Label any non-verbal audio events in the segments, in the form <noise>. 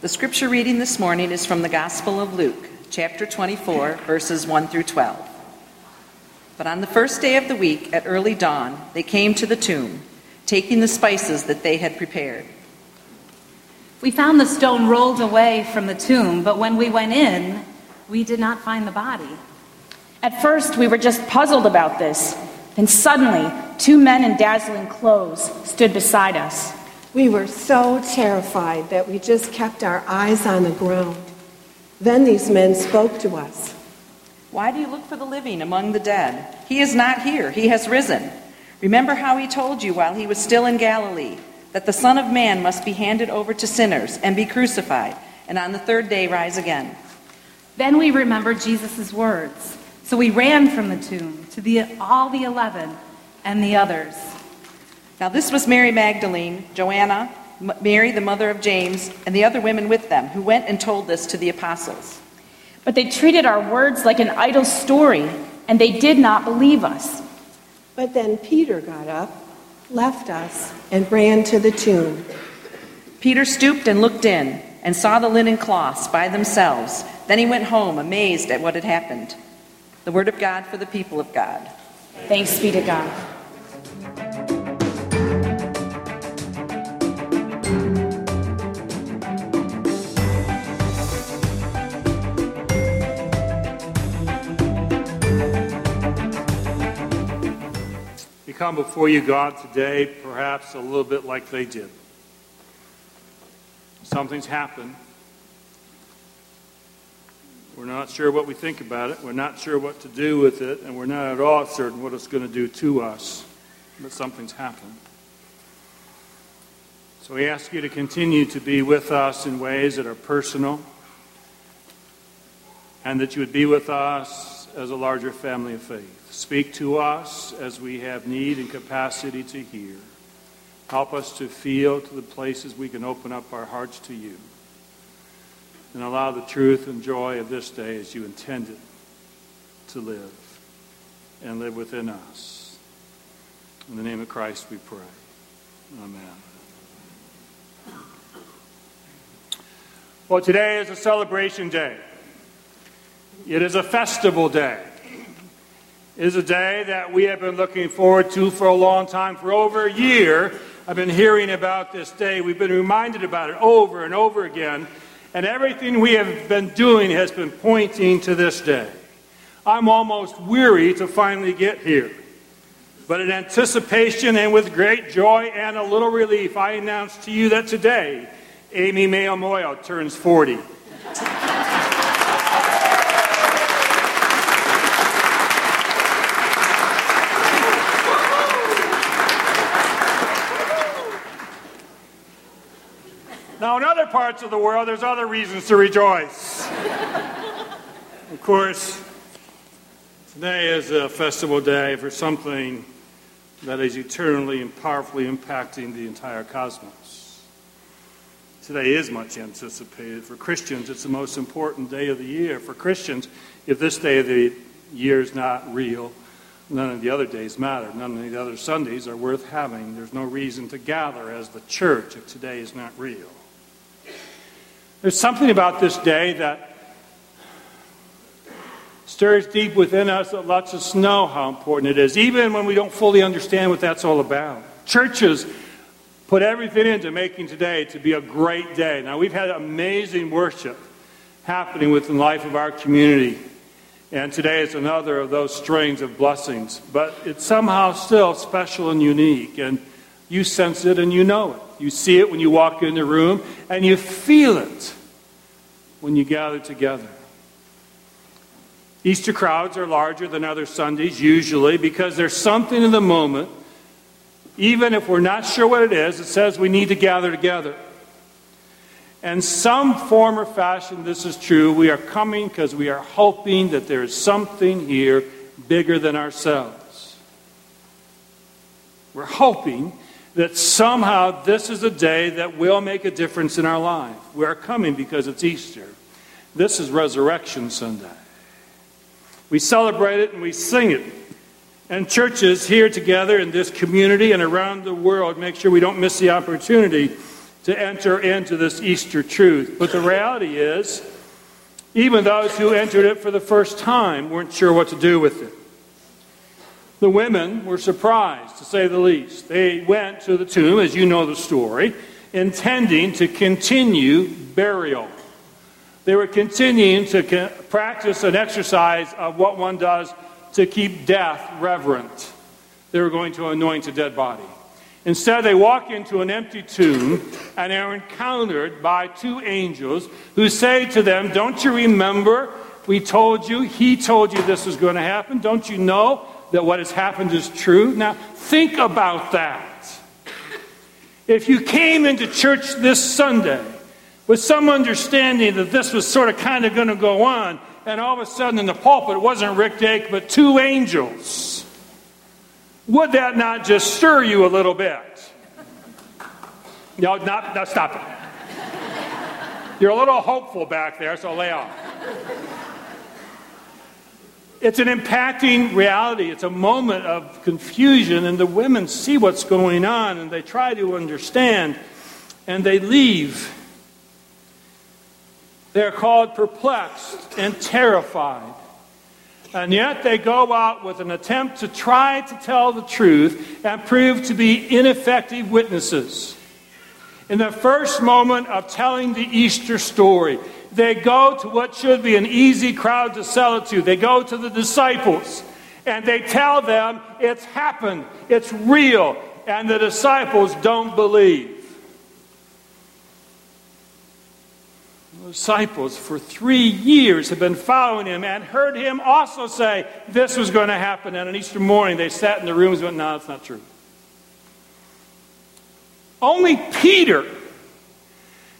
The scripture reading this morning is from the Gospel of Luke, chapter 24, verses 1 through 12. But on the first day of the week, at early dawn, they came to the tomb, taking the spices that they had prepared. We found the stone rolled away from the tomb, but when we went in, we did not find the body. At first, we were just puzzled about this. Then suddenly, two men in dazzling clothes stood beside us. We were so terrified that we just kept our eyes on the ground. Then these men spoke to us. Why do you look for the living among the dead? He is not here, he has risen. Remember how he told you while he was still in Galilee that the Son of Man must be handed over to sinners and be crucified, and on the third day rise again. Then we remembered Jesus' words. So we ran from the tomb to the, all the eleven and the others. Now, this was Mary Magdalene, Joanna, M- Mary, the mother of James, and the other women with them, who went and told this to the apostles. But they treated our words like an idle story, and they did not believe us. But then Peter got up, left us, and ran to the tomb. Peter stooped and looked in, and saw the linen cloths by themselves. Then he went home, amazed at what had happened. The word of God for the people of God. Thanks be to God. We come before you, God, today, perhaps a little bit like they did. Something's happened. We're not sure what we think about it. We're not sure what to do with it, and we're not at all certain what it's going to do to us. But something's happened. So we ask you to continue to be with us in ways that are personal, and that you would be with us as a larger family of faith. Speak to us as we have need and capacity to hear. Help us to feel to the places we can open up our hearts to you. And allow the truth and joy of this day as you intended to live and live within us. In the name of Christ we pray. Amen. Well, today is a celebration day. It is a festival day. It is a day that we have been looking forward to for a long time. For over a year, I've been hearing about this day. We've been reminded about it over and over again. And everything we have been doing has been pointing to this day. I'm almost weary to finally get here. But in anticipation and with great joy and a little relief, I announce to you that today, Amy Mayo Moyo turns 40. Now, in other parts of the world, there's other reasons to rejoice. of course, today is a festival day for something that is eternally and powerfully impacting the entire cosmos. Today is much anticipated. For Christians, it's the most important day of the year. For Christians, if this day of the year is not real, none of the other days matter. None of the other Sundays are worth having. There's no reason to gather as the church if today is not real. There's something about this day that stirs deep within us that lets us know how important it is, even when we don't fully understand what that's all about. Churches put everything into making today to be a great day. Now, we've had amazing worship happening within the life of our community, and today is another of those strings of blessings, but it's somehow still special and unique, and you sense it and you know it. You see it when you walk in the room, and you feel it when you gather together. Easter crowds are larger than other Sundays, usually, because there's something in the moment, even if we're not sure what it is, it says we need to gather together. And some form or fashion, this is true. We are coming because we are hoping that there is something here bigger than ourselves. We're hoping that somehow this is a day that will make a difference in our life. We are coming because it's Easter. This is Resurrection Sunday. We celebrate it and we sing it. And churches here together in this community and around the world make sure we don't miss the opportunity to enter into this Easter truth. But the reality is, even those who entered it for the first time weren't sure what to do with it. The women were surprised, to say the least. They went to the tomb, as you know the story, intending to continue burial. They were continuing to practice an exercise of what one does to keep death reverent. They were going to anoint a dead body. Instead, they walk into an empty tomb and are encountered by two angels who say to them, Don't you remember? We told you, he told you this was going to happen. Don't you know that what has happened is true? Now, think about that. If you came into church this Sunday with some understanding that this was sort of kind of going to go on, and all of a sudden in the pulpit it wasn't Rick Dake, but two angels, would that not just stir you a little bit? No, not, no, stop it. You're a little hopeful back there, so lay off. It's an impacting reality. It's a moment of confusion, and the women see what's going on and they try to understand and they leave. They're called perplexed and terrified. And yet they go out with an attempt to try to tell the truth and prove to be ineffective witnesses. In the first moment of telling the Easter story, they go to what should be an easy crowd to sell it to. They go to the disciples and they tell them it's happened, it's real, and the disciples don't believe. The disciples for three years have been following him and heard him also say this was going to happen. And on Easter morning, they sat in the rooms and went, No, it's not true. Only Peter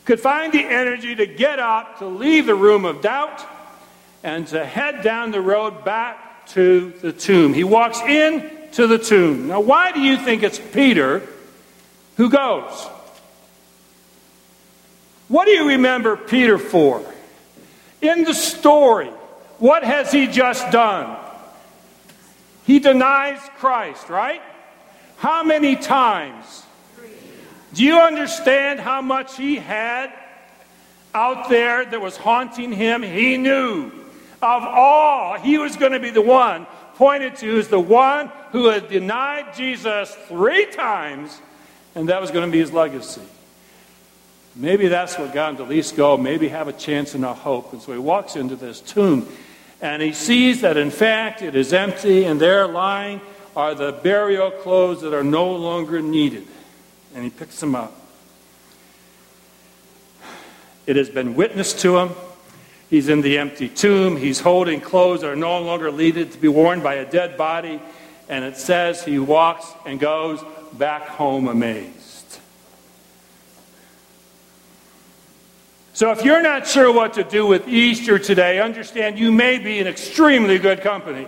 could find the energy to get up, to leave the room of doubt, and to head down the road back to the tomb. He walks in to the tomb. Now, why do you think it's Peter who goes? What do you remember Peter for? In the story, what has he just done? He denies Christ, right? How many times? Do you understand how much he had out there that was haunting him? He knew of all, he was going to be the one pointed to as the one who had denied Jesus three times, and that was going to be his legacy. Maybe that's what got him to at least go, maybe have a chance and a hope. And so he walks into this tomb, and he sees that in fact it is empty, and there lying are the burial clothes that are no longer needed and he picks them up. It has been witnessed to him. He's in the empty tomb. He's holding clothes that are no longer needed to be worn by a dead body. And it says he walks and goes back home amazed. So if you're not sure what to do with Easter today, understand you may be in extremely good company.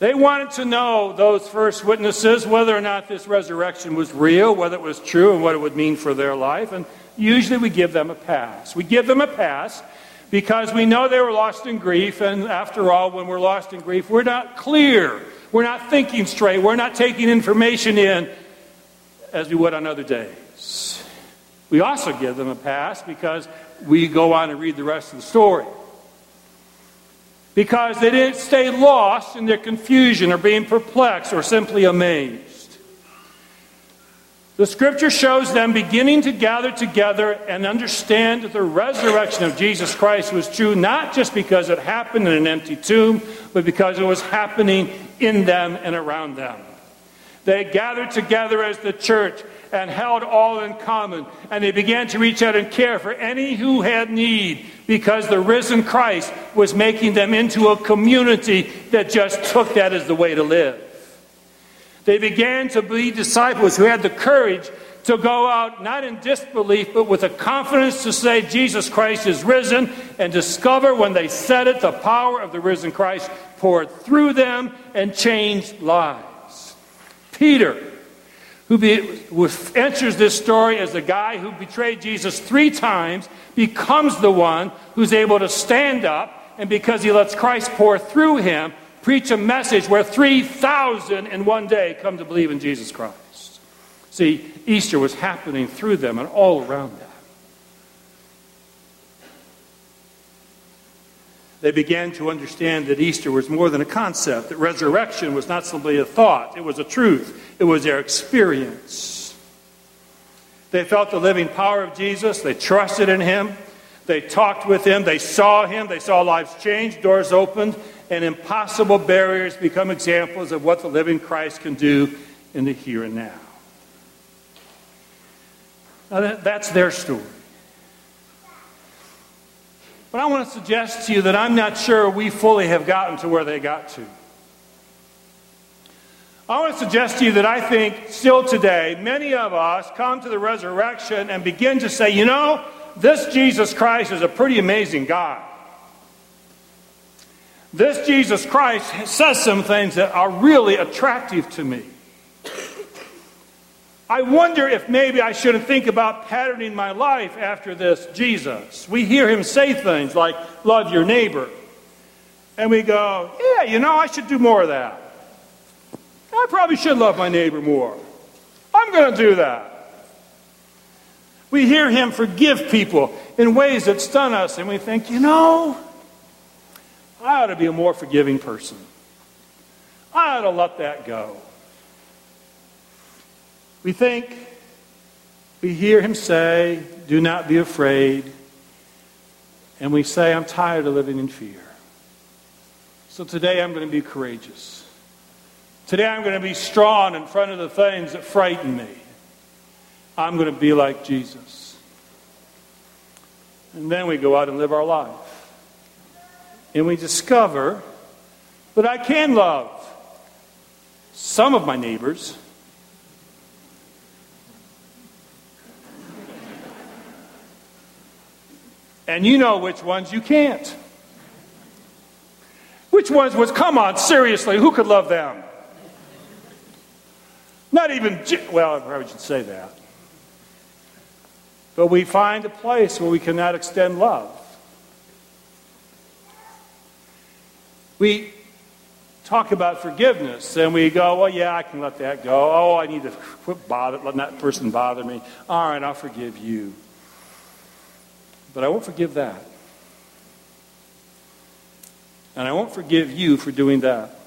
They wanted to know, those first witnesses, whether or not this resurrection was real, whether it was true, and what it would mean for their life. And usually we give them a pass. We give them a pass because we know they were lost in grief. And after all, when we're lost in grief, we're not clear. We're not thinking straight. We're not taking information in as we would on other days. We also give them a pass because we go on and read the rest of the story because they didn't stay lost in their confusion or being perplexed or simply amazed. The scripture shows them beginning to gather together and understand that the resurrection of Jesus Christ was true, not just because it happened in an empty tomb, but because it was happening in them and around them. They gathered together as the church and held all in common. And they began to reach out and care for any who had need because the risen Christ was making them into a community that just took that as the way to live. They began to be disciples who had the courage to go out not in disbelief, but with a confidence to say Jesus Christ is risen and discover when they said it, the power of the risen Christ poured through them and changed lives. Peter who, be, who enters this story as the guy who betrayed Jesus three times, becomes the one who's able to stand up and because he lets Christ pour through him, preach a message where 3,000 in one day come to believe in Jesus Christ. See, Easter was happening through them and all around them. They began to understand that Easter was more than a concept, that resurrection was not simply a thought, it was a truth, it was their experience. They felt the living power of Jesus, they trusted in him, they talked with him, they saw him, they saw lives change, doors opened, and impossible barriers become examples of what the living Christ can do in the here and now. now that's their story. But I want to suggest to you that I'm not sure we fully have gotten to where they got to. I want to suggest to you that I think still today, many of us come to the resurrection and begin to say, you know, this Jesus Christ is a pretty amazing God. This Jesus Christ says some things that are really attractive to me. I wonder if maybe I shouldn't think about patterning my life after this Jesus. We hear him say things like, love your neighbor. And we go, yeah, you know, I should do more of that. I probably should love my neighbor more. I'm going to do that. We hear him forgive people in ways that stun us, and we think, you know, I ought to be a more forgiving person. I ought to let that go. We think, we hear him say, Do not be afraid. And we say, I'm tired of living in fear. So today I'm going to be courageous. Today I'm going to be strong in front of the things that frighten me. I'm going to be like Jesus. And then we go out and live our life and we discover that I can love some of my neighbors. And you know which ones you can't. Which ones was, come on, seriously, who could love them? Not even, well, I probably should say that. But we find a place where we cannot extend love. We talk about forgiveness and we go, well, yeah, I can let that go. Oh, I need to quit bother, letting that person bother me. All right, I'll forgive you. But I won't forgive that. And I won't forgive you for doing that.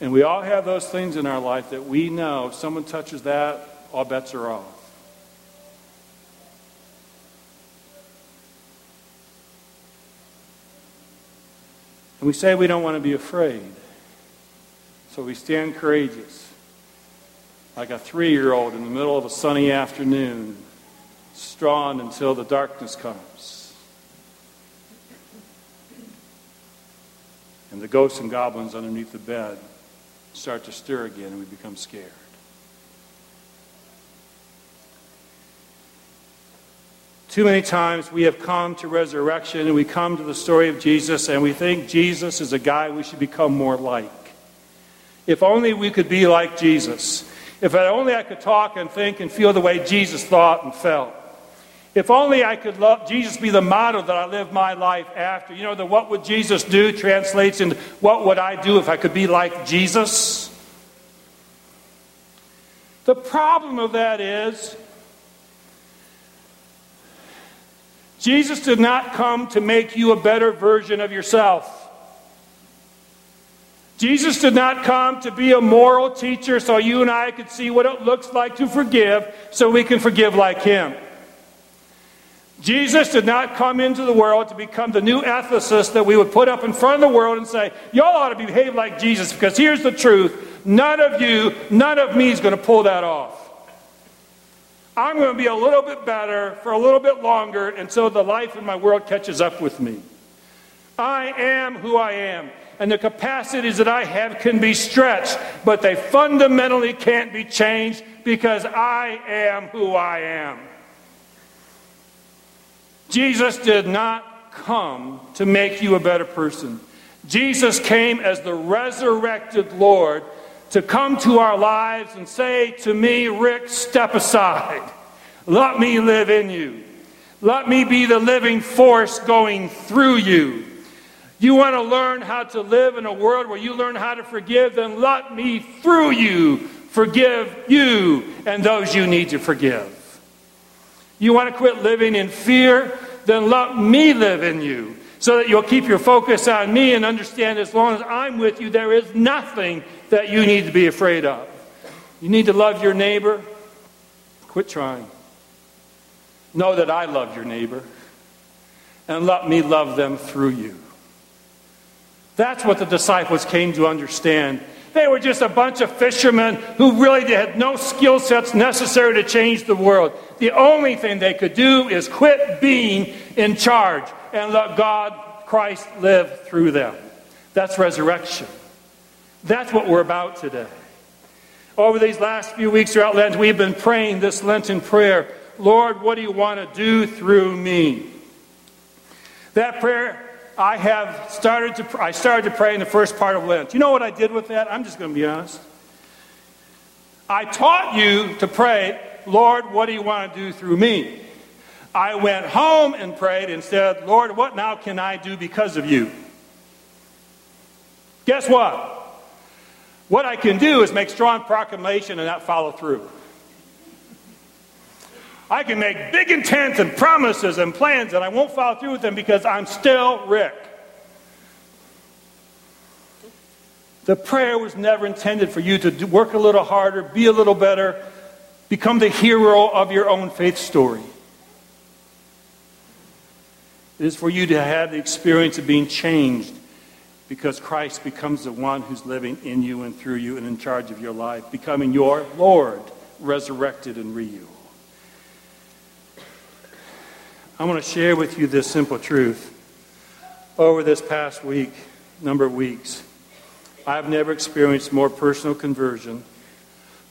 And we all have those things in our life that we know if someone touches that, all bets are off. And we say we don't want to be afraid. So we stand courageous, like a three year old in the middle of a sunny afternoon, strong until the darkness comes. And the ghosts and goblins underneath the bed start to stir again, and we become scared. Too many times we have come to resurrection and we come to the story of Jesus and we think Jesus is a guy we should become more like. If only we could be like Jesus. If only I could talk and think and feel the way Jesus thought and felt. If only I could love Jesus be the model that I live my life after. You know, the what would Jesus do translates into what would I do if I could be like Jesus? The problem of that is Jesus did not come to make you a better version of yourself. Jesus did not come to be a moral teacher so you and I could see what it looks like to forgive so we can forgive like him. Jesus did not come into the world to become the new ethicist that we would put up in front of the world and say, Y'all ought to behave like Jesus because here's the truth. None of you, none of me is going to pull that off. I'm going to be a little bit better for a little bit longer until the life in my world catches up with me. I am who I am, and the capacities that I have can be stretched, but they fundamentally can't be changed because I am who I am. Jesus did not come to make you a better person. Jesus came as the resurrected Lord to come to our lives and say to me, Rick, step aside. Let me live in you. Let me be the living force going through you. You want to learn how to live in a world where you learn how to forgive, then let me through you forgive you and those you need to forgive. You want to quit living in fear, then let me live in you so that you'll keep your focus on me and understand as long as I'm with you, there is nothing that you need to be afraid of. You need to love your neighbor. Quit trying. Know that I love your neighbor and let me love them through you. That's what the disciples came to understand. They were just a bunch of fishermen who really had no skill sets necessary to change the world. The only thing they could do is quit being in charge and let God, Christ, live through them. That's resurrection. That's what we're about today. Over these last few weeks throughout Lent, we've been praying this Lenten prayer Lord, what do you want to do through me? That prayer I have started to, I started to pray in the first part of Lent. You know what I did with that? I'm just going to be honest. I taught you to pray, Lord, what do you want to do through me? I went home and prayed and said, Lord, what now can I do because of you? Guess what? What I can do is make strong proclamation and not follow through. I can make big intents and promises and plans, and I won't follow through with them because I'm still Rick. The prayer was never intended for you to work a little harder, be a little better, become the hero of your own faith story. It is for you to have the experience of being changed because Christ becomes the one who's living in you and through you and in charge of your life, becoming your Lord, resurrected and real. I want to share with you this simple truth. Over this past week, number of weeks, I've never experienced more personal conversion,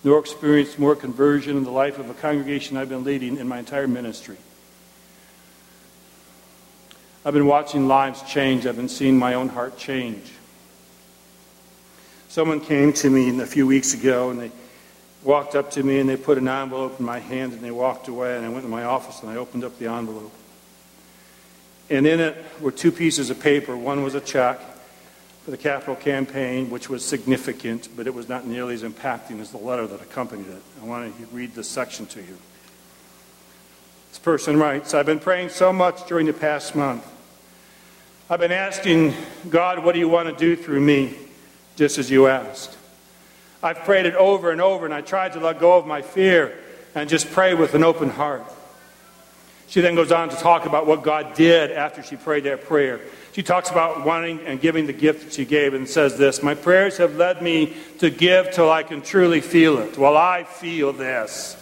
nor experienced more conversion in the life of a congregation I've been leading in my entire ministry. I've been watching lives change. I've been seeing my own heart change. Someone came to me a few weeks ago and they walked up to me and they put an envelope in my hand and they walked away. And I went to my office and I opened up the envelope. And in it were two pieces of paper. One was a check for the capital campaign, which was significant, but it was not nearly as impacting as the letter that accompanied it. I want to read this section to you. This person writes I've been praying so much during the past month. I've been asking God, what do you want to do through me, just as you asked. I've prayed it over and over, and I tried to let go of my fear and just pray with an open heart. She then goes on to talk about what God did after she prayed that prayer. She talks about wanting and giving the gift that she gave and says this My prayers have led me to give till I can truly feel it. Well, I feel this.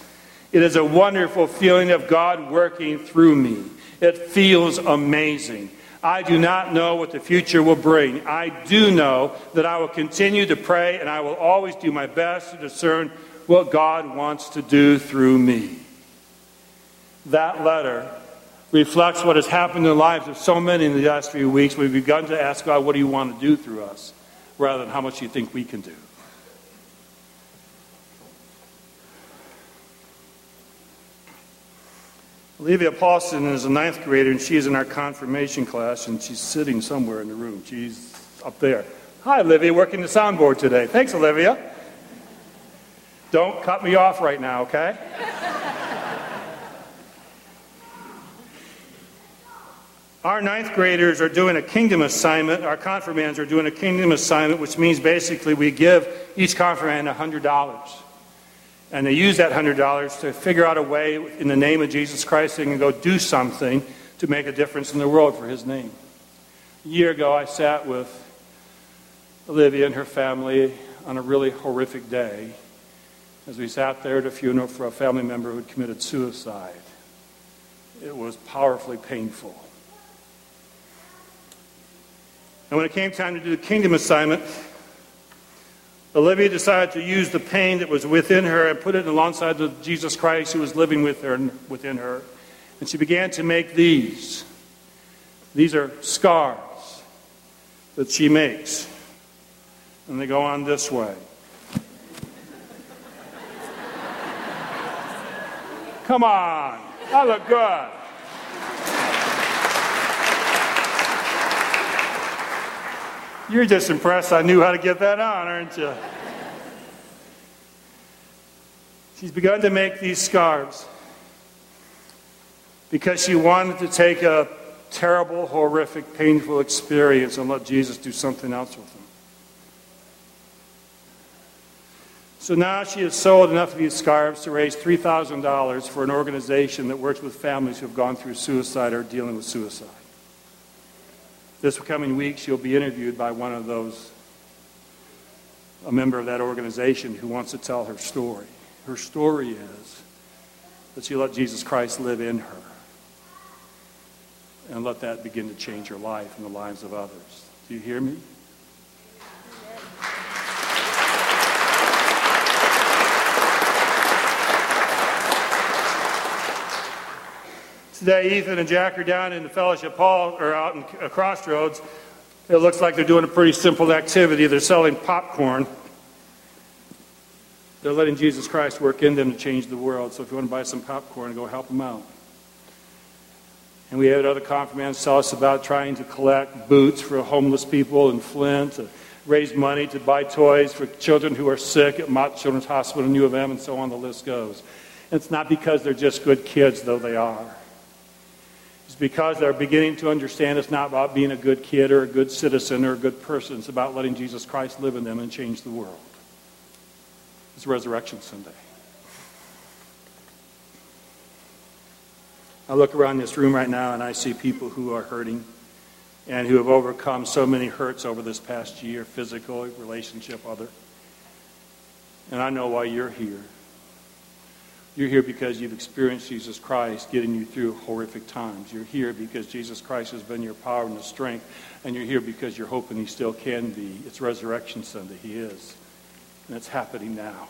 It is a wonderful feeling of God working through me. It feels amazing. I do not know what the future will bring. I do know that I will continue to pray and I will always do my best to discern what God wants to do through me. That letter reflects what has happened in the lives of so many in the last few weeks. We've begun to ask God, what do you want to do through us, rather than how much you think we can do. Olivia Paulson is a ninth grader, and she's in our confirmation class, and she's sitting somewhere in the room. She's up there. Hi, Olivia, working the soundboard today. Thanks, Olivia. Don't cut me off right now, okay? <laughs> Our ninth graders are doing a kingdom assignment. Our confirmands are doing a kingdom assignment, which means basically we give each confirmand $100. And they use that $100 to figure out a way, in the name of Jesus Christ, they can go do something to make a difference in the world for his name. A year ago, I sat with Olivia and her family on a really horrific day as we sat there at a funeral for a family member who had committed suicide. It was powerfully painful. And when it came time to do the kingdom assignment, Olivia decided to use the pain that was within her and put it alongside of Jesus Christ who was living with her and within her. And she began to make these. These are scars that she makes. And they go on this way. Come on. I look good. You're just impressed I knew how to get that on, aren't you? She's begun to make these scarves because she wanted to take a terrible, horrific, painful experience and let Jesus do something else with them. So now she has sold enough of these scarves to raise $3,000 for an organization that works with families who have gone through suicide or dealing with suicide. This coming week, she'll be interviewed by one of those, a member of that organization who wants to tell her story. Her story is that she let Jesus Christ live in her and let that begin to change her life and the lives of others. Do you hear me? Today, Ethan and Jack are down in the Fellowship Hall, or out in uh, Crossroads. It looks like they're doing a pretty simple activity. They're selling popcorn. They're letting Jesus Christ work in them to change the world. So if you want to buy some popcorn, go help them out. And we had other confirmands tell us about trying to collect boots for homeless people in Flint, to raise money to buy toys for children who are sick at Mott Children's Hospital in U of M, and so on the list goes. And it's not because they're just good kids, though they are. It's because they're beginning to understand it's not about being a good kid or a good citizen or a good person. It's about letting Jesus Christ live in them and change the world. It's Resurrection Sunday. I look around this room right now and I see people who are hurting and who have overcome so many hurts over this past year physical, relationship, other. And I know why you're here. You're here because you've experienced Jesus Christ getting you through horrific times. You're here because Jesus Christ has been your power and the strength. And you're here because you're hoping he still can be. It's Resurrection Sunday. He is. And it's happening now.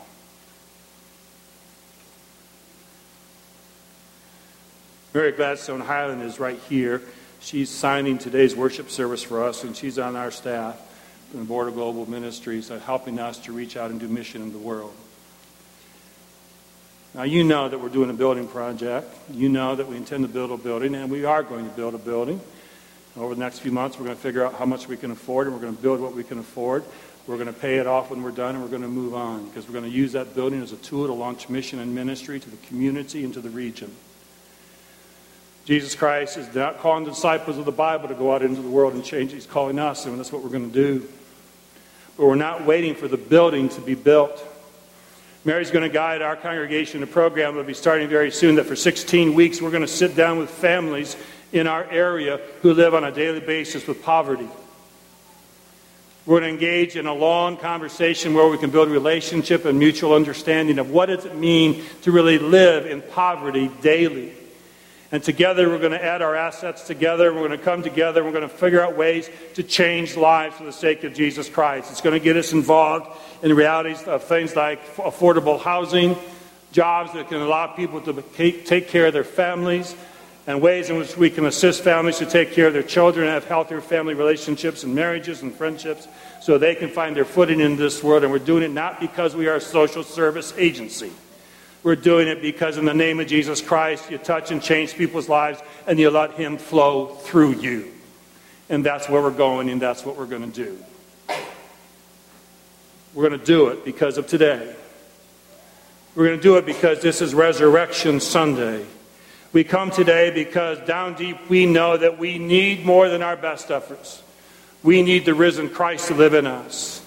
Mary Gladstone Highland is right here. She's signing today's worship service for us, and she's on our staff in the Board of Global Ministries, uh, helping us to reach out and do mission in the world. Now, you know that we're doing a building project. You know that we intend to build a building, and we are going to build a building. Over the next few months, we're going to figure out how much we can afford, and we're going to build what we can afford. We're going to pay it off when we're done, and we're going to move on because we're going to use that building as a tool to launch mission and ministry to the community and to the region. Jesus Christ is not calling the disciples of the Bible to go out into the world and change. He's calling us, and that's what we're going to do. But we're not waiting for the building to be built. Mary's going to guide our congregation in a program that will be starting very soon that for 16 weeks we're going to sit down with families in our area who live on a daily basis with poverty. We're going to engage in a long conversation where we can build relationship and mutual understanding of what does it mean to really live in poverty daily. And together we're going to add our assets together. We're going to come together. We're going to figure out ways to change lives for the sake of Jesus Christ. It's going to get us involved in realities of things like affordable housing, jobs that can allow people to take care of their families, and ways in which we can assist families to take care of their children and have healthier family relationships and marriages and friendships so they can find their footing in this world. And we're doing it not because we are a social service agency. We're doing it because in the name of Jesus Christ, you touch and change people's lives and you let Him flow through you. And that's where we're going and that's what we're going to do. We're going to do it because of today. We're going to do it because this is Resurrection Sunday. We come today because down deep we know that we need more than our best efforts. We need the risen Christ to live in us.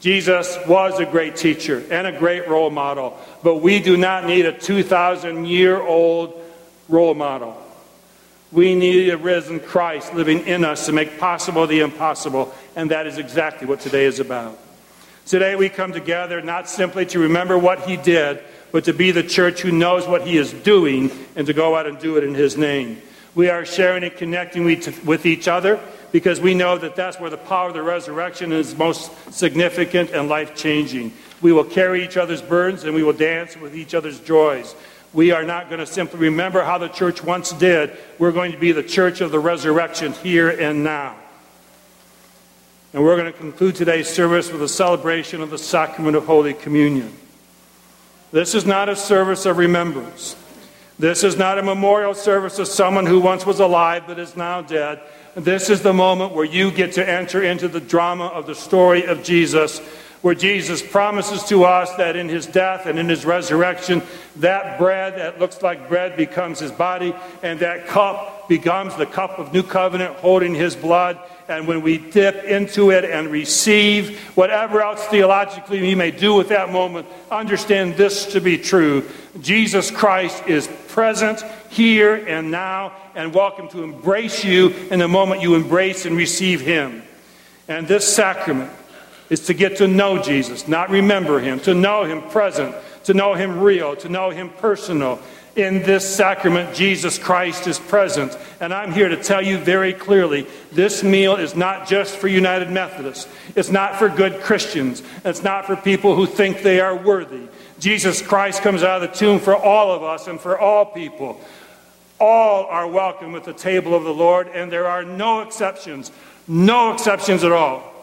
Jesus was a great teacher and a great role model, but we do not need a 2,000 year old role model. We need a risen Christ living in us to make possible the impossible, and that is exactly what today is about. Today we come together not simply to remember what he did, but to be the church who knows what he is doing and to go out and do it in his name. We are sharing and connecting with each other because we know that that's where the power of the resurrection is most significant and life changing. We will carry each other's burdens and we will dance with each other's joys. We are not going to simply remember how the church once did. We're going to be the church of the resurrection here and now. And we're going to conclude today's service with a celebration of the sacrament of Holy Communion. This is not a service of remembrance. This is not a memorial service of someone who once was alive but is now dead. This is the moment where you get to enter into the drama of the story of Jesus, where Jesus promises to us that in his death and in his resurrection, that bread that looks like bread becomes his body, and that cup becomes the cup of new covenant holding his blood. And when we dip into it and receive whatever else theologically we may do with that moment, understand this to be true. Jesus Christ is present here and now and welcome to embrace you in the moment you embrace and receive him. And this sacrament is to get to know Jesus, not remember him, to know him present, to know him real, to know him personal. In this sacrament, Jesus Christ is present. And I'm here to tell you very clearly this meal is not just for United Methodists. It's not for good Christians. It's not for people who think they are worthy. Jesus Christ comes out of the tomb for all of us and for all people. All are welcome at the table of the Lord, and there are no exceptions. No exceptions at all.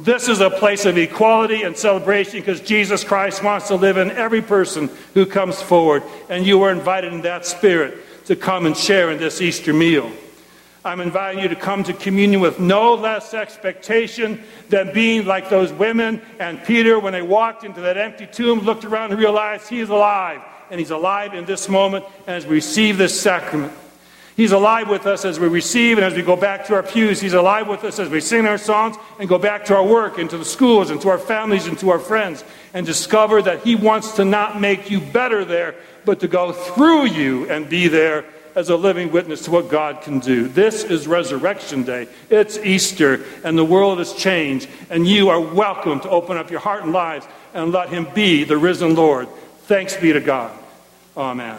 This is a place of equality and celebration because Jesus Christ wants to live in every person who comes forward. And you are invited in that spirit to come and share in this Easter meal. I'm inviting you to come to communion with no less expectation than being like those women and Peter when they walked into that empty tomb, looked around and realized he is alive. And he's alive in this moment as we receive this sacrament. He's alive with us as we receive and as we go back to our pews. He's alive with us as we sing our songs and go back to our work and to the schools and to our families and to our friends and discover that He wants to not make you better there, but to go through you and be there as a living witness to what God can do. This is Resurrection Day. It's Easter, and the world has changed, and you are welcome to open up your heart and lives and let Him be the risen Lord. Thanks be to God. Amen.